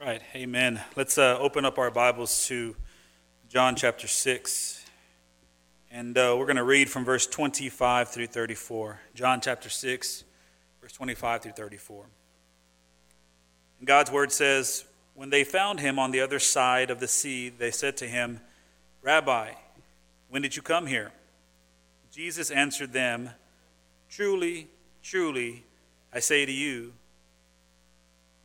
Right, amen. Let's uh, open up our Bibles to John chapter 6. And uh, we're going to read from verse 25 through 34. John chapter 6, verse 25 through 34. And God's word says, When they found him on the other side of the sea, they said to him, Rabbi, when did you come here? Jesus answered them, Truly, truly, I say to you,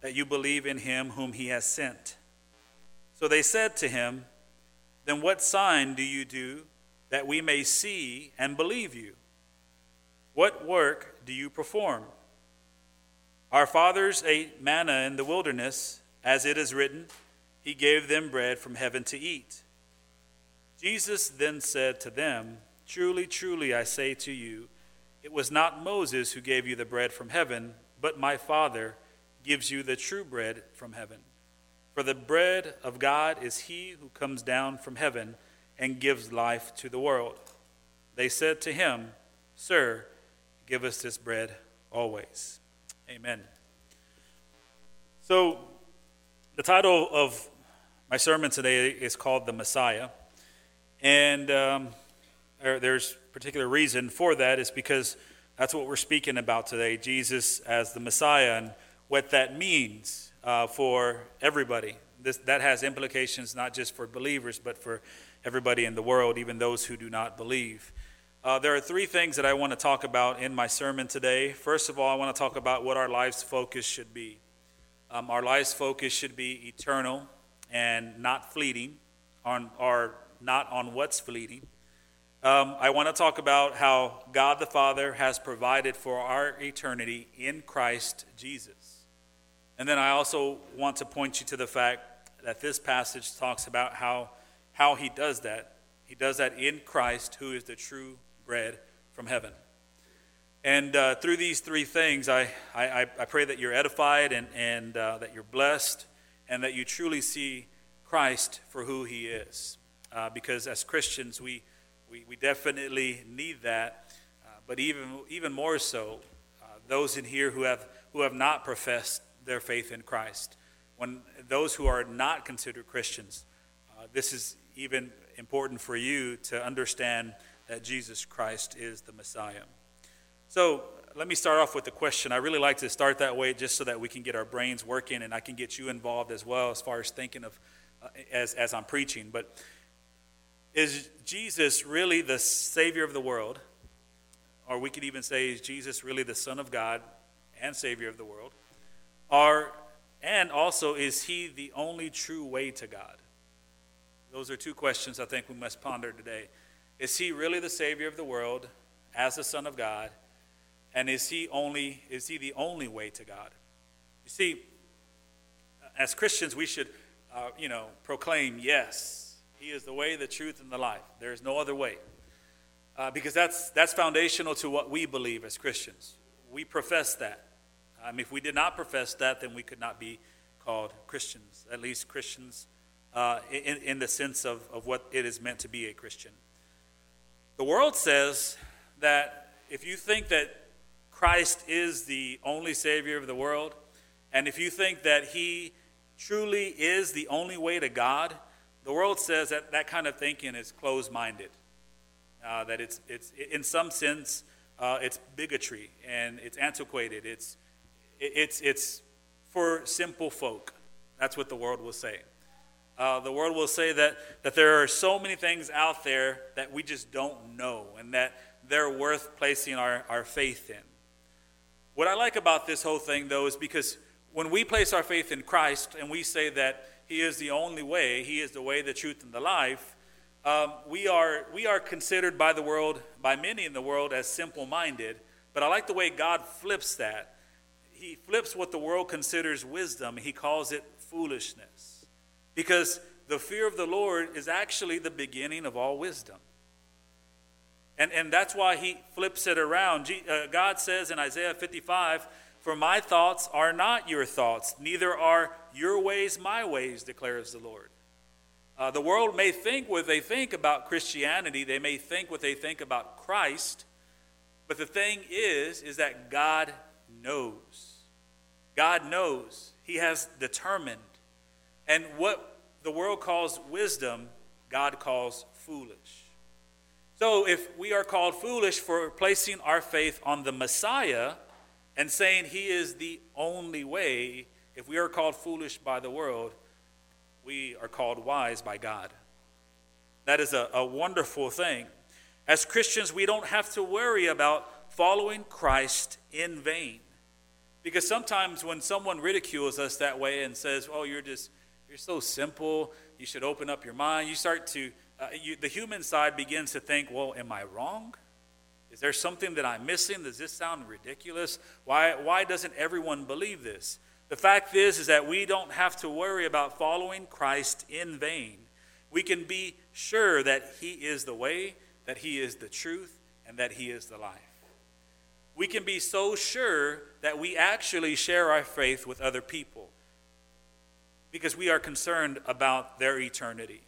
that you believe in him whom he has sent. So they said to him, Then what sign do you do that we may see and believe you? What work do you perform? Our fathers ate manna in the wilderness, as it is written, He gave them bread from heaven to eat. Jesus then said to them, Truly, truly, I say to you, it was not Moses who gave you the bread from heaven, but my Father gives you the true bread from heaven. For the bread of God is he who comes down from heaven and gives life to the world. They said to him, Sir, give us this bread always. Amen. So, the title of my sermon today is called The Messiah. And um, there's particular reason for that is because that's what we're speaking about today Jesus as the Messiah. And what that means uh, for everybody. This, that has implications not just for believers, but for everybody in the world, even those who do not believe. Uh, there are three things that I want to talk about in my sermon today. First of all, I want to talk about what our life's focus should be. Um, our life's focus should be eternal and not fleeting, on, or not on what's fleeting. Um, I want to talk about how God the Father has provided for our eternity in Christ Jesus. And then I also want to point you to the fact that this passage talks about how, how he does that. He does that in Christ, who is the true bread from heaven. And uh, through these three things, I, I, I pray that you're edified and, and uh, that you're blessed and that you truly see Christ for who he is. Uh, because as Christians, we, we, we definitely need that. Uh, but even, even more so, uh, those in here who have, who have not professed their faith in Christ. When those who are not considered Christians, uh, this is even important for you to understand that Jesus Christ is the Messiah. So let me start off with the question. I really like to start that way just so that we can get our brains working and I can get you involved as well as far as thinking of uh, as, as I'm preaching. But is Jesus really the Savior of the world? Or we could even say, is Jesus really the Son of God and Savior of the world? Are, and also, is he the only true way to God? Those are two questions I think we must ponder today. Is he really the Savior of the world as the Son of God? And is he only is he the only way to God? You see, as Christians, we should, uh, you know, proclaim, yes, he is the way, the truth, and the life. There is no other way. Uh, because that's, that's foundational to what we believe as Christians. We profess that. Um, if we did not profess that, then we could not be called Christians, at least Christians uh, in, in the sense of, of what it is meant to be a Christian. The world says that if you think that Christ is the only Savior of the world, and if you think that He truly is the only way to God, the world says that that kind of thinking is closed minded. Uh, that it's, it's, in some sense, uh, it's bigotry and it's antiquated. It's, it's, it's for simple folk. That's what the world will say. Uh, the world will say that, that there are so many things out there that we just don't know and that they're worth placing our, our faith in. What I like about this whole thing, though, is because when we place our faith in Christ and we say that He is the only way, He is the way, the truth, and the life, um, we, are, we are considered by the world, by many in the world, as simple minded. But I like the way God flips that he flips what the world considers wisdom, he calls it foolishness. because the fear of the Lord is actually the beginning of all wisdom. And, and that's why he flips it around. Uh, God says in Isaiah 55, For my thoughts are not your thoughts, neither are your ways my ways, declares the Lord. Uh, the world may think what they think about Christianity, they may think what they think about Christ, but the thing is, is that God knows. God knows. He has determined. And what the world calls wisdom, God calls foolish. So if we are called foolish for placing our faith on the Messiah and saying he is the only way, if we are called foolish by the world, we are called wise by God. That is a, a wonderful thing. As Christians, we don't have to worry about following Christ in vain. Because sometimes when someone ridicules us that way and says, Oh, you're just, you're so simple, you should open up your mind, you start to uh, you, the human side begins to think, well, am I wrong? Is there something that I'm missing? Does this sound ridiculous? Why, why doesn't everyone believe this? The fact is, is that we don't have to worry about following Christ in vain. We can be sure that He is the way, that He is the truth, and that He is the life. We can be so sure that we actually share our faith with other people because we are concerned about their eternity.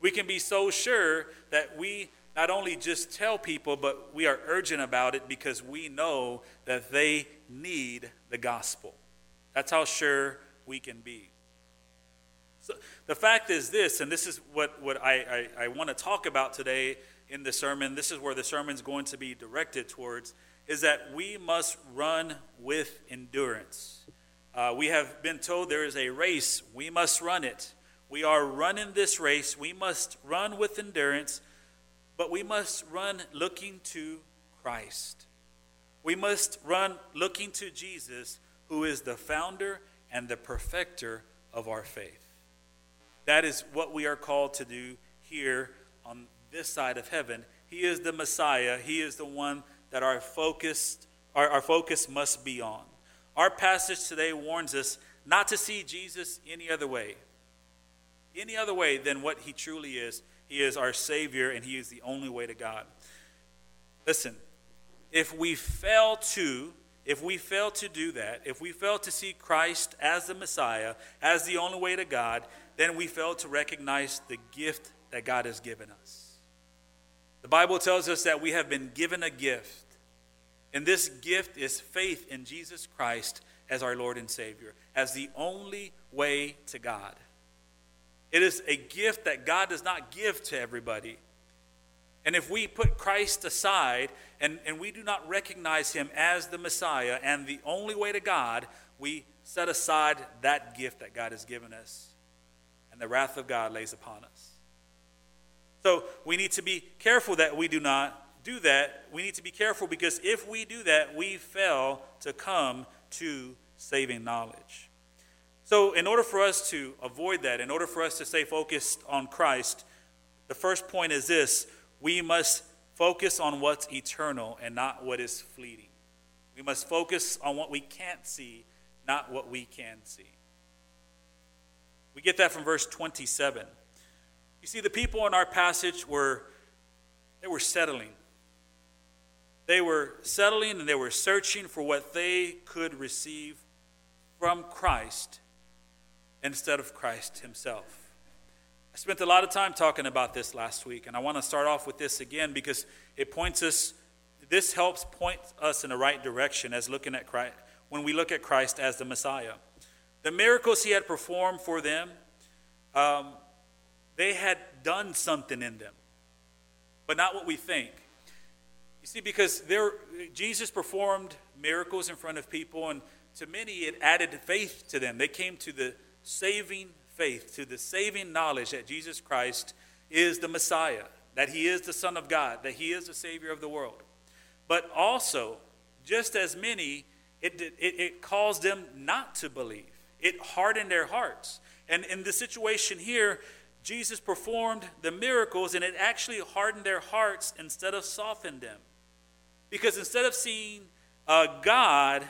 We can be so sure that we not only just tell people, but we are urgent about it because we know that they need the gospel. That's how sure we can be. So the fact is this, and this is what, what I, I, I want to talk about today in the sermon. This is where the sermon is going to be directed towards, is that we must run with endurance. Uh, we have been told there is a race, we must run it. We are running this race. We must run with endurance, but we must run looking to Christ. We must run looking to Jesus, who is the founder and the perfecter of our faith. That is what we are called to do here on this side of heaven. He is the Messiah. He is the one that our focus, our, our focus must be on. Our passage today warns us not to see Jesus any other way any other way than what he truly is. He is our Savior and he is the only way to God. Listen, if we fail to, if we fail to do that, if we fail to see Christ as the Messiah, as the only way to God, then we fail to recognize the gift that God has given us. The Bible tells us that we have been given a gift, and this gift is faith in Jesus Christ as our Lord and Savior, as the only way to God. It is a gift that God does not give to everybody. And if we put Christ aside and, and we do not recognize him as the Messiah and the only way to God, we set aside that gift that God has given us. And the wrath of God lays upon us. So we need to be careful that we do not do that. We need to be careful because if we do that, we fail to come to saving knowledge. So, in order for us to avoid that, in order for us to stay focused on Christ, the first point is this we must focus on what's eternal and not what is fleeting. We must focus on what we can't see, not what we can see. We get that from verse 27. You see, the people in our passage were they were settling. They were settling and they were searching for what they could receive from Christ instead of Christ himself. I spent a lot of time talking about this last week, and I want to start off with this again because it points us, this helps point us in the right direction as looking at Christ, when we look at Christ as the Messiah. The miracles he had performed for them, um, they had done something in them, but not what we think. You see, because there, Jesus performed miracles in front of people, and to many it added faith to them. They came to the saving faith, to the saving knowledge that Jesus Christ is the Messiah, that he is the Son of God, that he is the Savior of the world. But also, just as many, it, it, it caused them not to believe. It hardened their hearts. And in the situation here, Jesus performed the miracles and it actually hardened their hearts instead of softened them. Because instead of seeing uh, God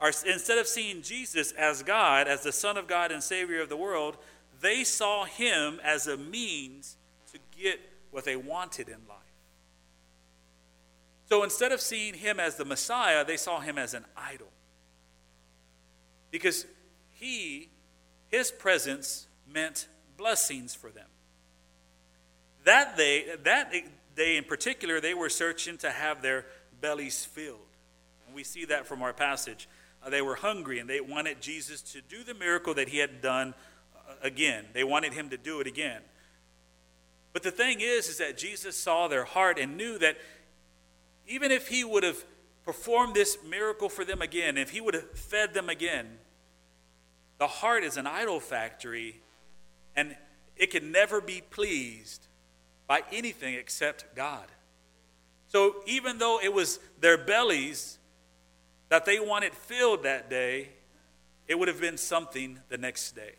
or instead of seeing Jesus as God, as the Son of God and Savior of the world, they saw him as a means to get what they wanted in life. So instead of seeing him as the Messiah, they saw him as an idol. Because he, his presence, meant blessings for them. That day, that day in particular, they were searching to have their bellies filled. And we see that from our passage. Uh, they were hungry and they wanted Jesus to do the miracle that he had done uh, again. They wanted him to do it again. But the thing is, is that Jesus saw their heart and knew that even if he would have performed this miracle for them again, if he would have fed them again, the heart is an idol factory and it can never be pleased by anything except God. So even though it was their bellies that they wanted filled that day, it would have been something the next day.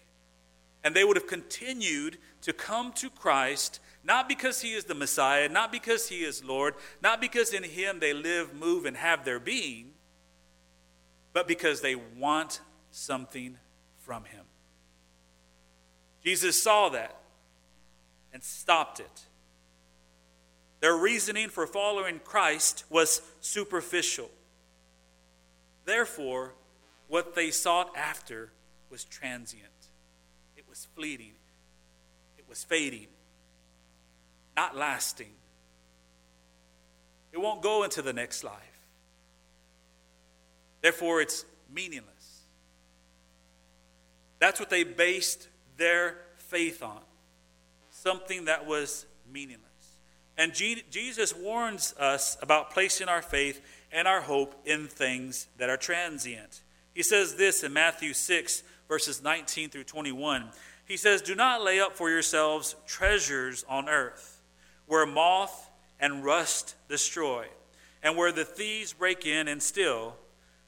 And they would have continued to come to Christ, not because he is the Messiah, not because he is Lord, not because in him they live, move, and have their being, but because they want something from him. Jesus saw that and stopped it. Their reasoning for following Christ was superficial. Therefore, what they sought after was transient, it was fleeting, it was fading, not lasting. It won't go into the next life. Therefore, it's meaningless. That's what they based their faith on something that was meaningless. And Jesus warns us about placing our faith and our hope in things that are transient. He says this in Matthew 6, verses 19 through 21. He says, Do not lay up for yourselves treasures on earth, where moth and rust destroy, and where the thieves break in and steal,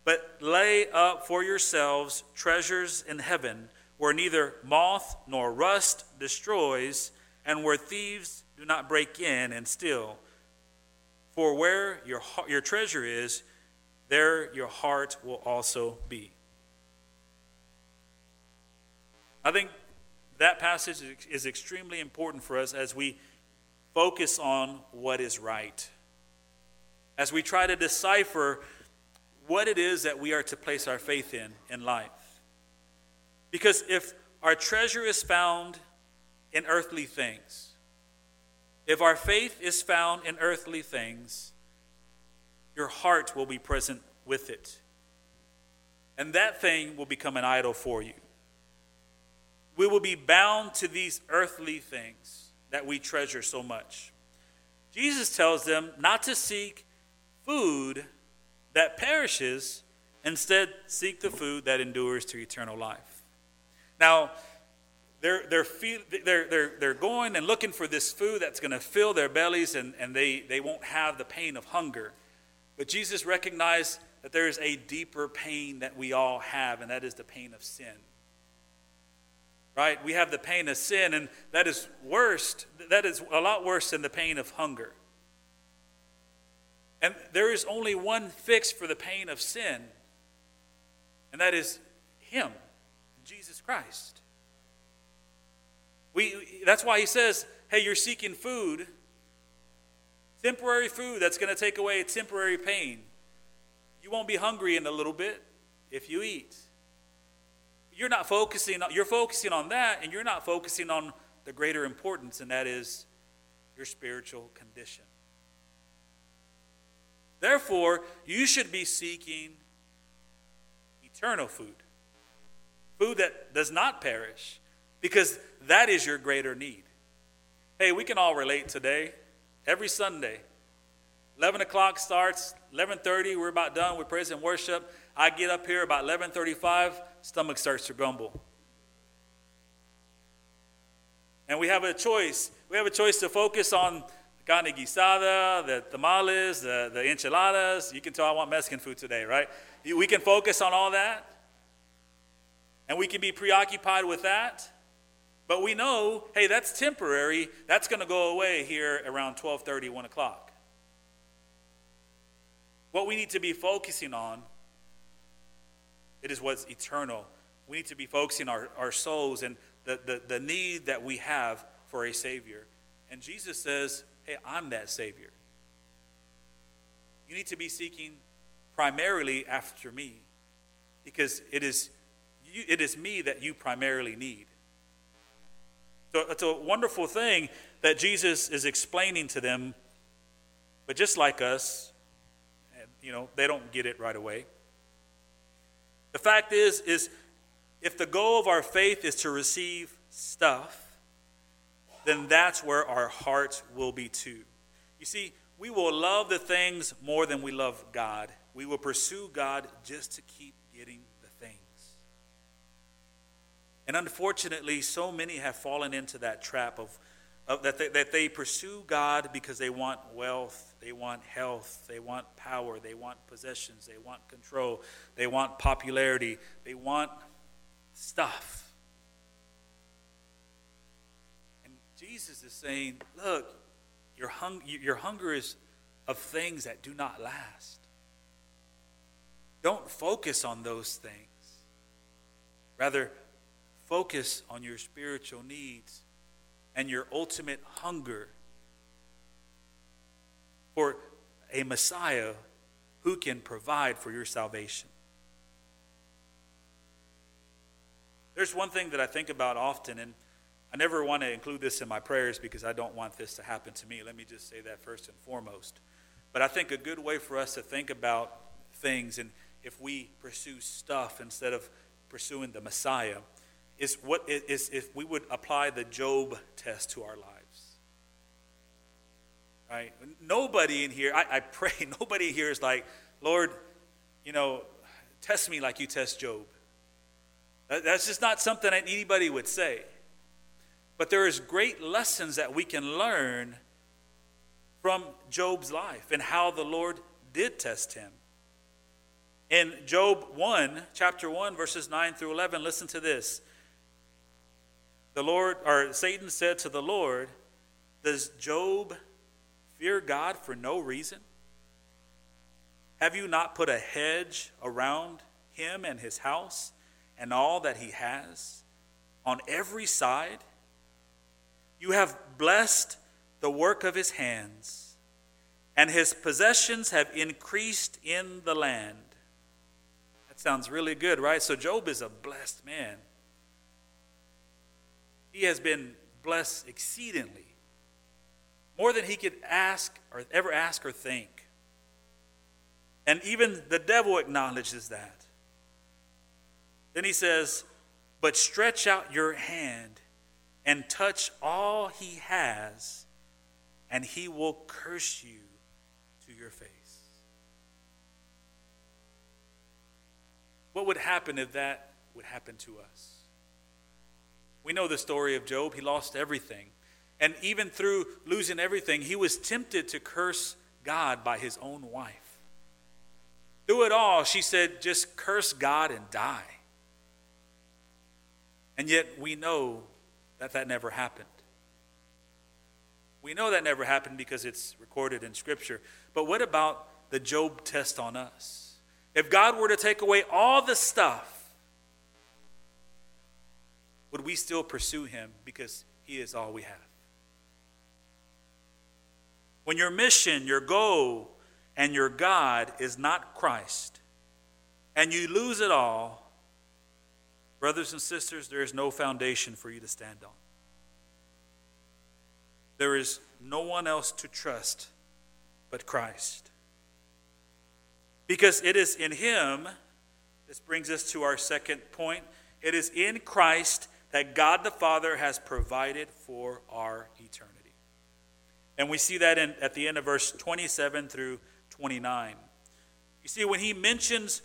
but lay up for yourselves treasures in heaven, where neither moth nor rust destroys, and where thieves do not break in and steal. For where your, your treasure is, there your heart will also be. I think that passage is extremely important for us as we focus on what is right. As we try to decipher what it is that we are to place our faith in in life. Because if our treasure is found in earthly things, if our faith is found in earthly things, your heart will be present with it. And that thing will become an idol for you. We will be bound to these earthly things that we treasure so much. Jesus tells them not to seek food that perishes, instead, seek the food that endures to eternal life. Now, they're, they're, they're, they're, they're going and looking for this food that's going to fill their bellies and, and they, they won't have the pain of hunger. But Jesus recognized that there is a deeper pain that we all have, and that is the pain of sin. Right? We have the pain of sin, and that is worst. That is a lot worse than the pain of hunger. And there is only one fix for the pain of sin, and that is Him, Christ. We, that's why he says, hey, you're seeking food, temporary food that's going to take away temporary pain. You won't be hungry in a little bit if you eat. You're not focusing on, you're focusing on that, and you're not focusing on the greater importance, and that is your spiritual condition. Therefore, you should be seeking eternal food, food that does not perish, because that is your greater need. Hey, we can all relate today. Every Sunday, 11 o'clock starts, 11.30, we're about done with praise and worship. I get up here about 11.35, stomach starts to grumble. And we have a choice. We have a choice to focus on carne guisada, the tamales, the, the enchiladas. You can tell I want Mexican food today, right? We can focus on all that. And we can be preoccupied with that. But we know, hey, that's temporary. That's going to go away here around 12:30, 1 o'clock. What we need to be focusing on, it is what's eternal. We need to be focusing our, our souls and the, the, the need that we have for a Savior. And Jesus says, Hey, I'm that Savior. You need to be seeking primarily after me because it is, you, it is me that you primarily need. So it's a wonderful thing that Jesus is explaining to them, but just like us, you know, they don't get it right away. The fact is, is if the goal of our faith is to receive stuff, then that's where our hearts will be too. You see, we will love the things more than we love God. We will pursue God just to keep getting. And unfortunately, so many have fallen into that trap of, of that, they, that they pursue God because they want wealth, they want health, they want power, they want possessions, they want control, they want popularity, they want stuff. And Jesus is saying, look, your, hung, your hunger is of things that do not last. Don't focus on those things. Rather, focus on your spiritual needs and your ultimate hunger for a Messiah who can provide for your salvation. There's one thing that I think about often, and I never want to include this in my prayers because I don't want this to happen to me. Let me just say that first and foremost. But I think a good way for us to think about things, and if we pursue stuff instead of pursuing the Messiah, is what is if we would apply the Job test to our lives. Right? Nobody in here, I, I pray, nobody here is like, Lord, you know, test me like you test Job. That's just not something that anybody would say. But there is great lessons that we can learn from Job's life and how the Lord did test him. In Job 1, chapter 1, verses 9 through 11, listen to this. The Lord, or Satan said to the Lord, Does Job fear God for no reason? Have you not put a hedge around him and his house and all that he has on every side? You have blessed the work of his hands, and his possessions have increased in the land. That sounds really good, right? So Job is a blessed man. He has been blessed exceedingly, more than he could ask or ever ask or think. And even the devil acknowledges that. Then he says, But stretch out your hand and touch all he has, and he will curse you to your face. What would happen if that would happen to us? We know the story of Job. He lost everything. And even through losing everything, he was tempted to curse God by his own wife. Through it all, she said, just curse God and die. And yet we know that that never happened. We know that never happened because it's recorded in Scripture. But what about the Job test on us? If God were to take away all the stuff, would we still pursue Him because He is all we have? When your mission, your goal, and your God is not Christ, and you lose it all, Brothers and sisters, there is no foundation for you to stand on. There is no one else to trust but Christ. Because it is in Him, this brings us to our second point. It is in Christ that God the Father has provided for our eternity. And we see that in, at the end of verse 27 through 29. You see, when he mentions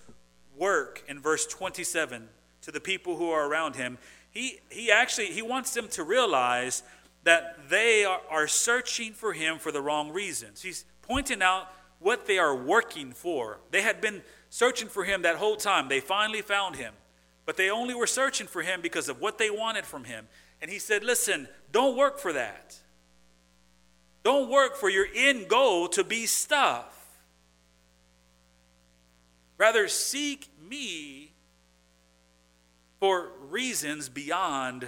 work in verse 27, to the people who are around him, he, he actually he wants them to realize that they are, are searching for him for the wrong reasons. He's pointing out what they are working for. They had been searching for him that whole time. They finally found him. But they only were searching for him because of what they wanted from him. And he said, Listen, don't work for that. Don't work for your end goal to be stuff. Rather, seek me for reasons beyond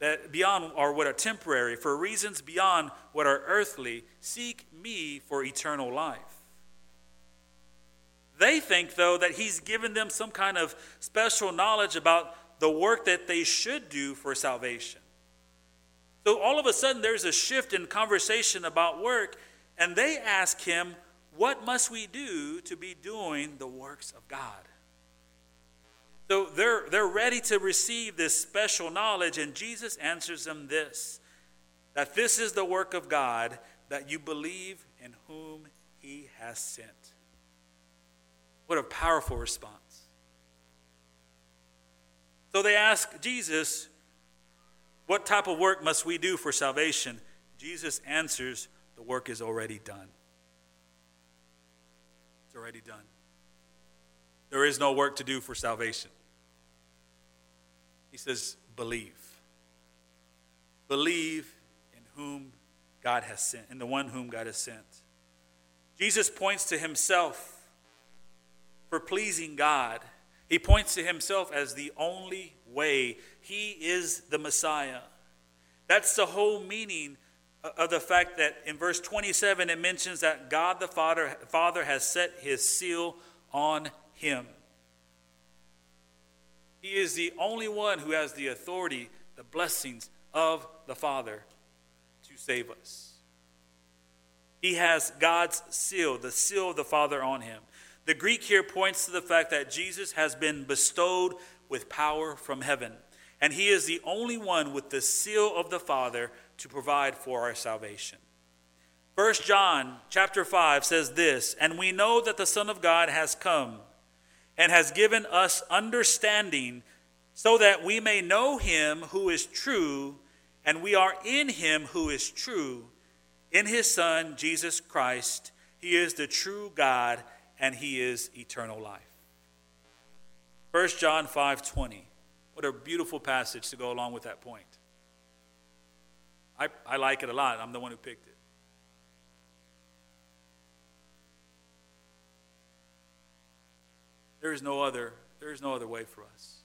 that beyond or what are temporary, for reasons beyond what are earthly, seek me for eternal life. They think, though, that he's given them some kind of special knowledge about the work that they should do for salvation. So all of a sudden, there's a shift in conversation about work, and they ask him, What must we do to be doing the works of God? So they're, they're ready to receive this special knowledge, and Jesus answers them this that this is the work of God, that you believe in whom he has sent. What a powerful response. So they ask Jesus, What type of work must we do for salvation? Jesus answers, The work is already done. It's already done. There is no work to do for salvation. He says, Believe. Believe in whom God has sent, in the one whom God has sent. Jesus points to himself for pleasing God. He points to himself as the only way. He is the Messiah. That's the whole meaning of the fact that in verse 27 it mentions that God the Father, Father has set his seal on him. He is the only one who has the authority, the blessings of the Father to save us. He has God's seal, the seal of the Father on him. The Greek here points to the fact that Jesus has been bestowed with power from heaven, and he is the only one with the seal of the Father to provide for our salvation. 1 John chapter 5 says this, and we know that the Son of God has come and has given us understanding so that we may know him who is true, and we are in him who is true, in his Son, Jesus Christ. He is the true God and he is eternal life. 1 John 5:20. What a beautiful passage to go along with that point. I, I like it a lot. I'm the one who picked it. There is no other, there is no other way for us.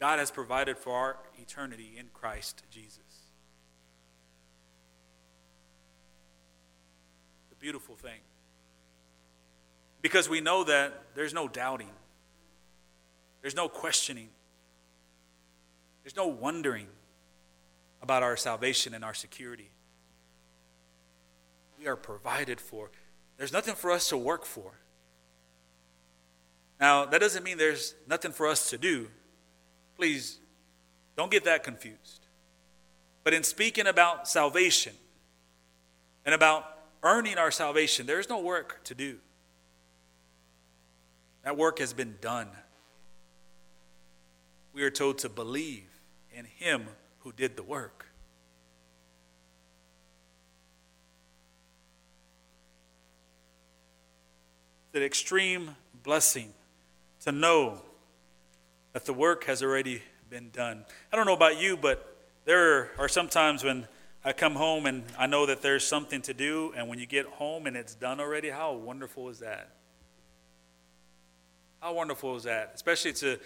God has provided for our eternity in Christ Jesus. Beautiful thing. Because we know that there's no doubting, there's no questioning, there's no wondering about our salvation and our security. We are provided for. There's nothing for us to work for. Now, that doesn't mean there's nothing for us to do. Please don't get that confused. But in speaking about salvation and about earning our salvation. There is no work to do. That work has been done. We are told to believe in Him who did the work. It's an extreme blessing to know that the work has already been done. I don't know about you, but there are some times when I come home and I know that there's something to do, and when you get home and it's done already, how wonderful is that? How wonderful is that? Especially to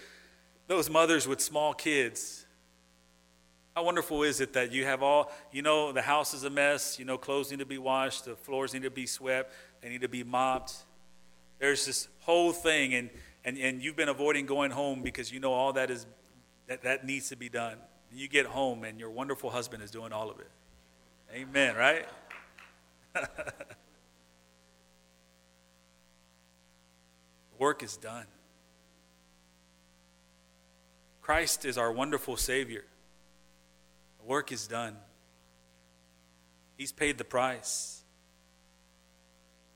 those mothers with small kids. How wonderful is it that you have all, you know, the house is a mess, you know, clothes need to be washed, the floors need to be swept, they need to be mopped. There's this whole thing, and, and, and you've been avoiding going home because you know all that is that, that needs to be done. You get home and your wonderful husband is doing all of it. Amen, right? work is done. Christ is our wonderful Savior. The work is done. He's paid the price.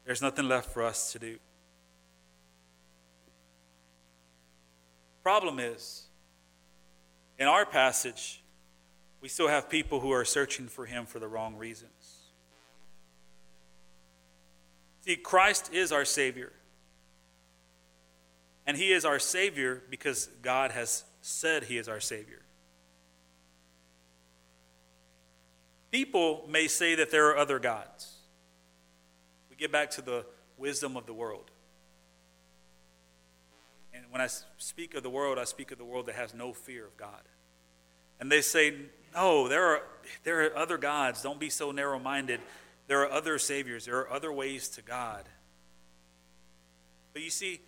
There's nothing left for us to do. Problem is, in our passage, we still have people who are searching for him for the wrong reasons. See, Christ is our Savior. And he is our Savior because God has said he is our Savior. People may say that there are other gods. We get back to the wisdom of the world. And when I speak of the world, I speak of the world that has no fear of God. And they say, no, there are, there are other gods. Don't be so narrow minded. There are other saviors. There are other ways to God. But you see,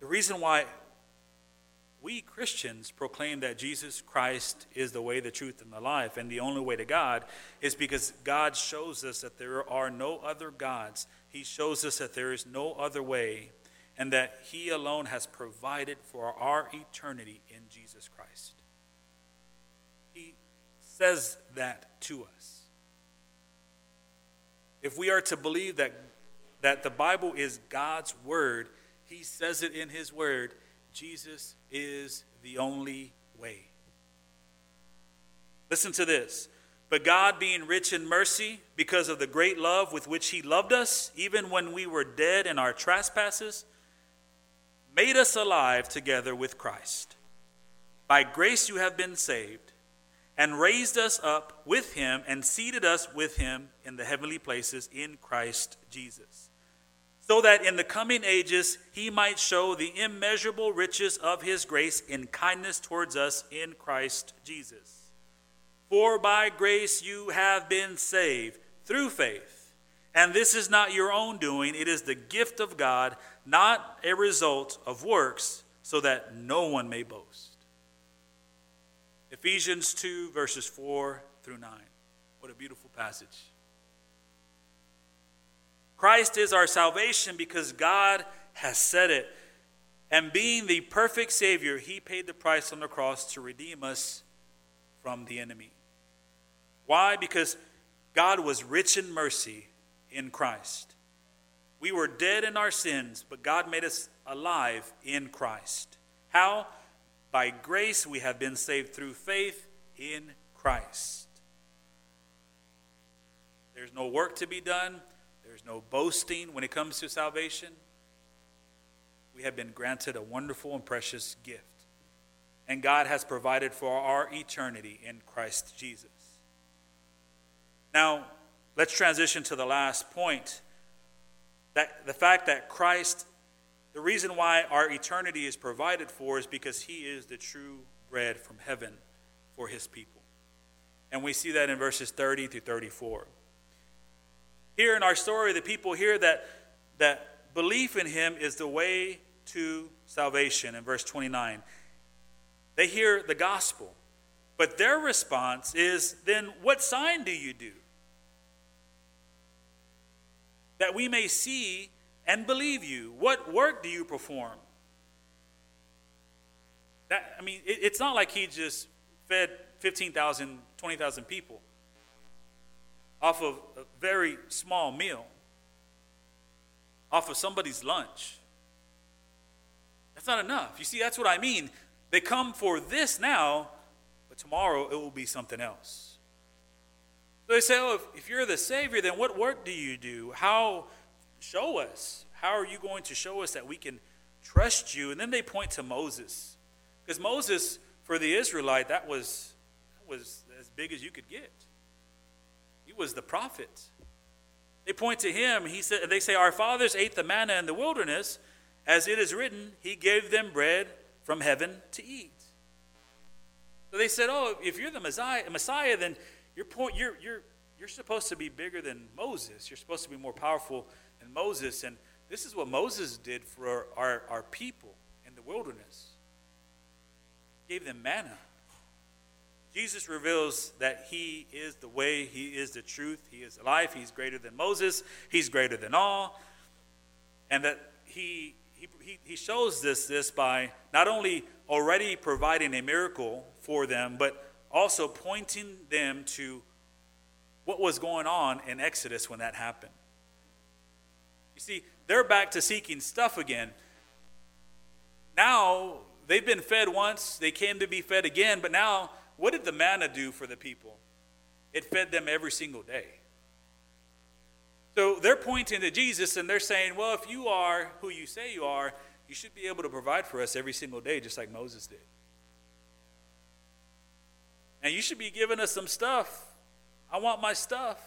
the reason why we Christians proclaim that Jesus Christ is the way, the truth, and the life, and the only way to God, is because God shows us that there are no other gods. He shows us that there is no other way, and that He alone has provided for our eternity in Jesus Christ. He says that to us. If we are to believe that, that the Bible is God's Word, He says it in His Word Jesus is the only way. Listen to this. But God, being rich in mercy, because of the great love with which He loved us, even when we were dead in our trespasses, made us alive together with Christ. By grace you have been saved, and raised us up with Him, and seated us with Him in the heavenly places in Christ Jesus so that in the coming ages he might show the immeasurable riches of his grace in kindness towards us in Christ Jesus. For by grace you have been saved through faith. And this is not your own doing, it is the gift of God, not a result of works, so that no one may boast. Ephesians 2, verses 4 through 9. What a beautiful passage. Christ is our salvation because God has said it. And being the perfect Savior, He paid the price on the cross to redeem us from the enemy. Why? Because God was rich in mercy in Christ. We were dead in our sins, but God made us alive in Christ. How? By grace we have been saved through faith in Christ. There's no work to be done. There's no boasting when it comes to salvation. We have been granted a wonderful and precious gift. And God has provided for our eternity in Christ Jesus. Now, let's transition to the last point. That the fact that Christ, the reason why our eternity is provided for is because he is the true bread from heaven for his people. And we see that in verses 30 through 34. Here in our story, the people hear that, that belief in him is the way to salvation in verse 29. They hear the gospel, but their response is then what sign do you do? That we may see and believe you. What work do you perform? That, I mean, it, it's not like he just fed 15,000, 20,000 people off of a very small meal, off of somebody's lunch. That's not enough. You see, that's what I mean. They come for this now, but tomorrow it will be something else. So they say, Oh, if, if you're the Savior, then what work do you do? How? Show us. How are you going to show us that we can trust you? And then they point to Moses. Because Moses, for the Israelite, that was, that was as big as you could get He was the prophet. They point to him. He said, they say, Our fathers ate the manna in the wilderness. As it is written, He gave them bread from heaven to eat. So they said, Oh, if you're the Messiah, Messiah then you're, point, you're, you're, you're supposed to be bigger than Moses. You're supposed to be more powerful Moses. And this is what Moses did for our, our people in the wilderness. Gave them manna. Jesus reveals that he is the way, he is the truth, he is life, he's greater than Moses, he's greater than all. And that he, he, he shows this, this by not only already providing a miracle for them, but also pointing them to what was going on in Exodus when that happened. You see, they're back to seeking stuff again. Now, they've been fed once, they came to be fed again, but now what did the manna do for the people? It fed them every single day. So they're pointing to Jesus and they're saying, well, if you are who you say you are, you should be able to provide for us every single day, just like Moses did. And you should be giving us some stuff. I want my stuff.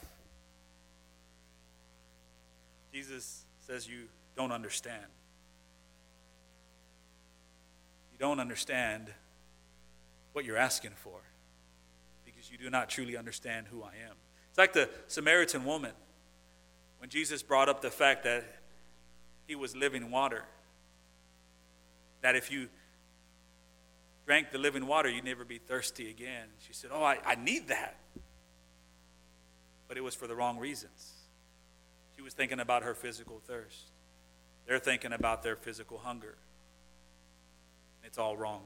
Jesus says you don't understand. you don't understand what you're asking for because you do not truly understand who I am. It's like the Samaritan woman when Jesus brought up the fact that he was living water. That if you drank the living water, you'd never be thirsty again. She said, Oh, I, I need that. But it was for the wrong reasons. She was thinking about her physical thirst. They're thinking about their physical hunger. It's all wrong.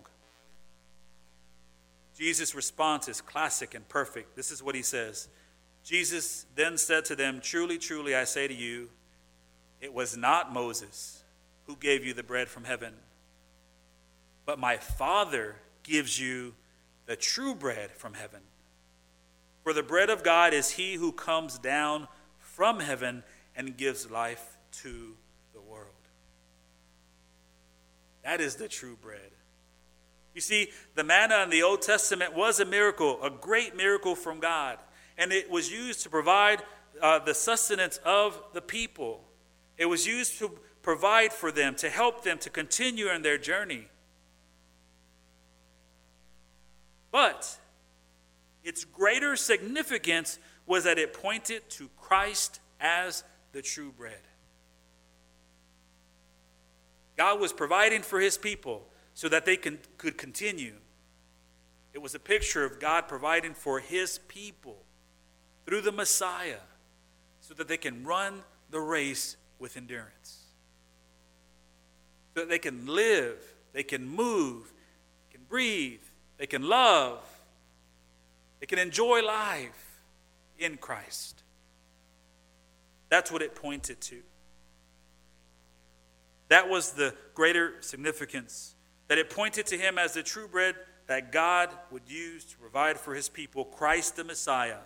Jesus' response is classic and perfect. This is what he says Jesus then said to them, Truly, truly, I say to you, it was not Moses who gave you the bread from heaven, but my Father gives you the true bread from heaven. For the bread of God is he who comes down from heaven and gives life to the world. That is the true bread. You see, the manna in the Old Testament was a miracle, a great miracle from God. And it was used to provide uh, the sustenance of the people. It was used to provide for them, to help them to continue in their journey. But its greater significance was that it pointed to Christ as the true bread. God was providing for his people so that they can, could continue. It was a picture of God providing for his people through the Messiah so that they can run the race with endurance. So that they can live, they can move, they can breathe, they can love, they can enjoy life in Christ. That's what it pointed to. That was the greater significance, that it pointed to him as the true bread that God would use to provide for his people, Christ the Messiah.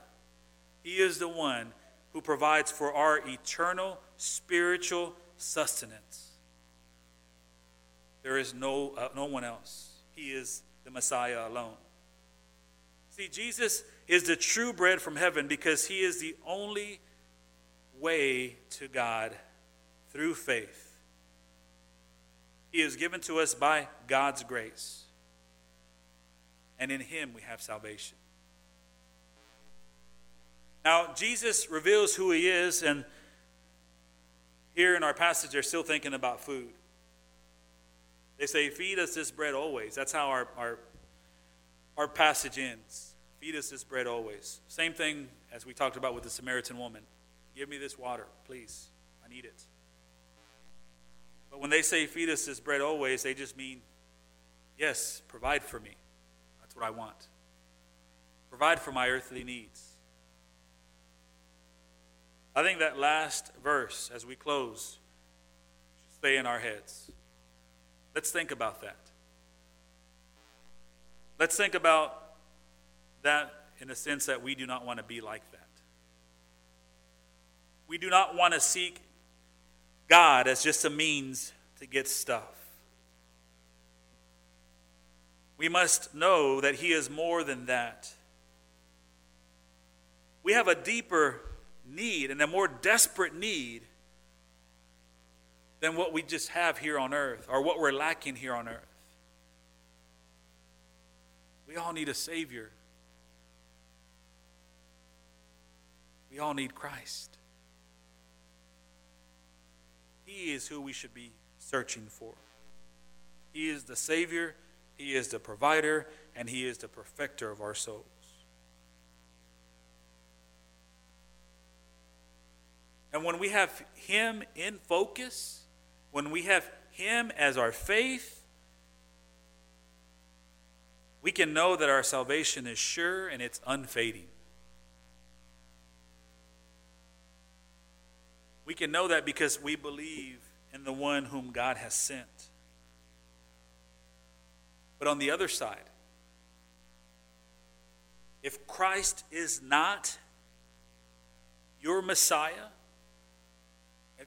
He is the one who provides for our eternal spiritual sustenance. There is no, uh, no one else. He is the Messiah alone. See, Jesus is the true bread from heaven because he is the only way to God through faith. He is given to us by God's grace. And in him we have salvation. Now, Jesus reveals who he is, and here in our passage, they're still thinking about food. They say, Feed us this bread always. That's how our, our, our passage ends. Feed us this bread always. Same thing as we talked about with the Samaritan woman. Give me this water, please. I need it. But when they say, Feed us this bread always, they just mean, Yes, provide for me. That's what I want. Provide for my earthly needs. I think that last verse, as we close, should stay in our heads. Let's think about that. Let's think about that in the sense that we do not want to be like that. We do not want to seek God as just a means to get stuff. We must know that He is more than that. We have a deeper need and a more desperate need than what we just have here on earth or what we're lacking here on earth. We all need a Savior. We all need Christ. He is who we should be searching for. He is the Savior, He is the provider, and He is the perfecter of our souls. And when we have Him in focus, when we have Him as our faith, we can know that our salvation is sure and it's unfading. We can know that because we believe in the one whom God has sent. But on the other side, if Christ is not your Messiah,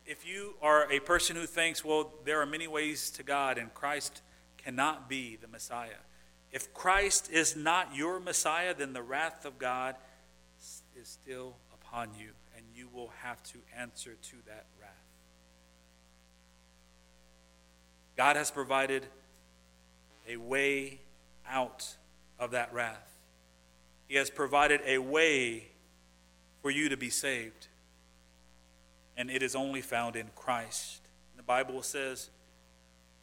if you are a person who thinks, well, there are many ways to God and Christ cannot be the Messiah, if Christ is not your Messiah, then the wrath of God is still upon you, you will have to answer to that wrath. God has provided a way out of that wrath. He has provided a way for you to be saved. And it is only found in Christ. The Bible says,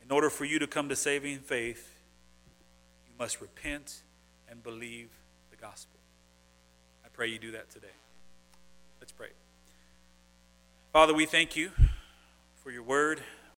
in order for you to come to saving faith, you must repent and believe the gospel. I pray you do that today. Father, we thank you for your word.